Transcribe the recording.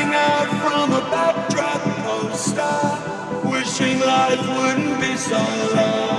Stepping out from a backdrop poster, wishing life wouldn't be so long.